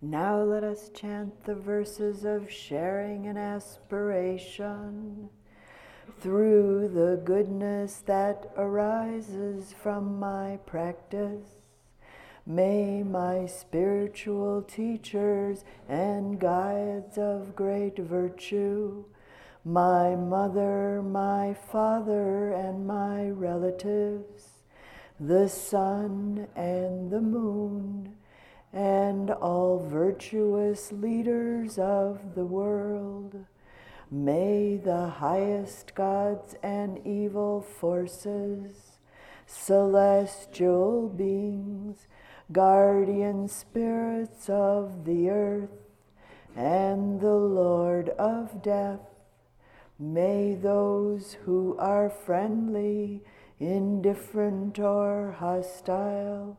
Now let us chant the verses of sharing and aspiration through the goodness that arises from my practice. May my spiritual teachers and guides of great virtue, my mother, my father, and my relatives, the sun and the moon, and all virtuous leaders of the world. May the highest gods and evil forces, celestial beings, guardian spirits of the earth, and the Lord of death, may those who are friendly, indifferent, or hostile,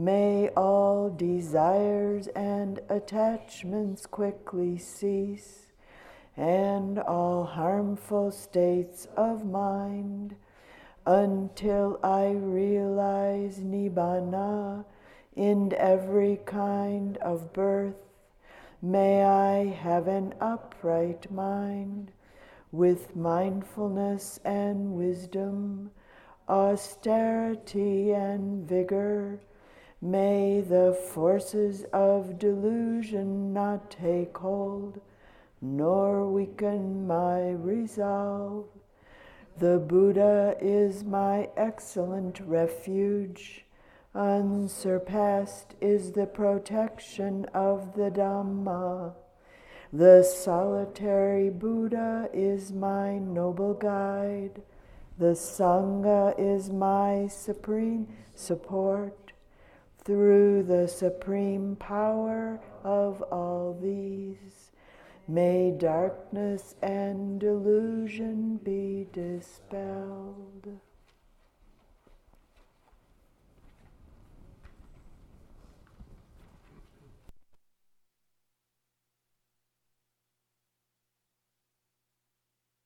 May all desires and attachments quickly cease, and all harmful states of mind, until I realize Nibbana in every kind of birth. May I have an upright mind with mindfulness and wisdom, austerity and vigor May the forces of delusion not take hold, nor weaken my resolve. The Buddha is my excellent refuge. Unsurpassed is the protection of the Dhamma. The solitary Buddha is my noble guide. The Sangha is my supreme support through the supreme power of all these. May darkness and delusion be dispelled.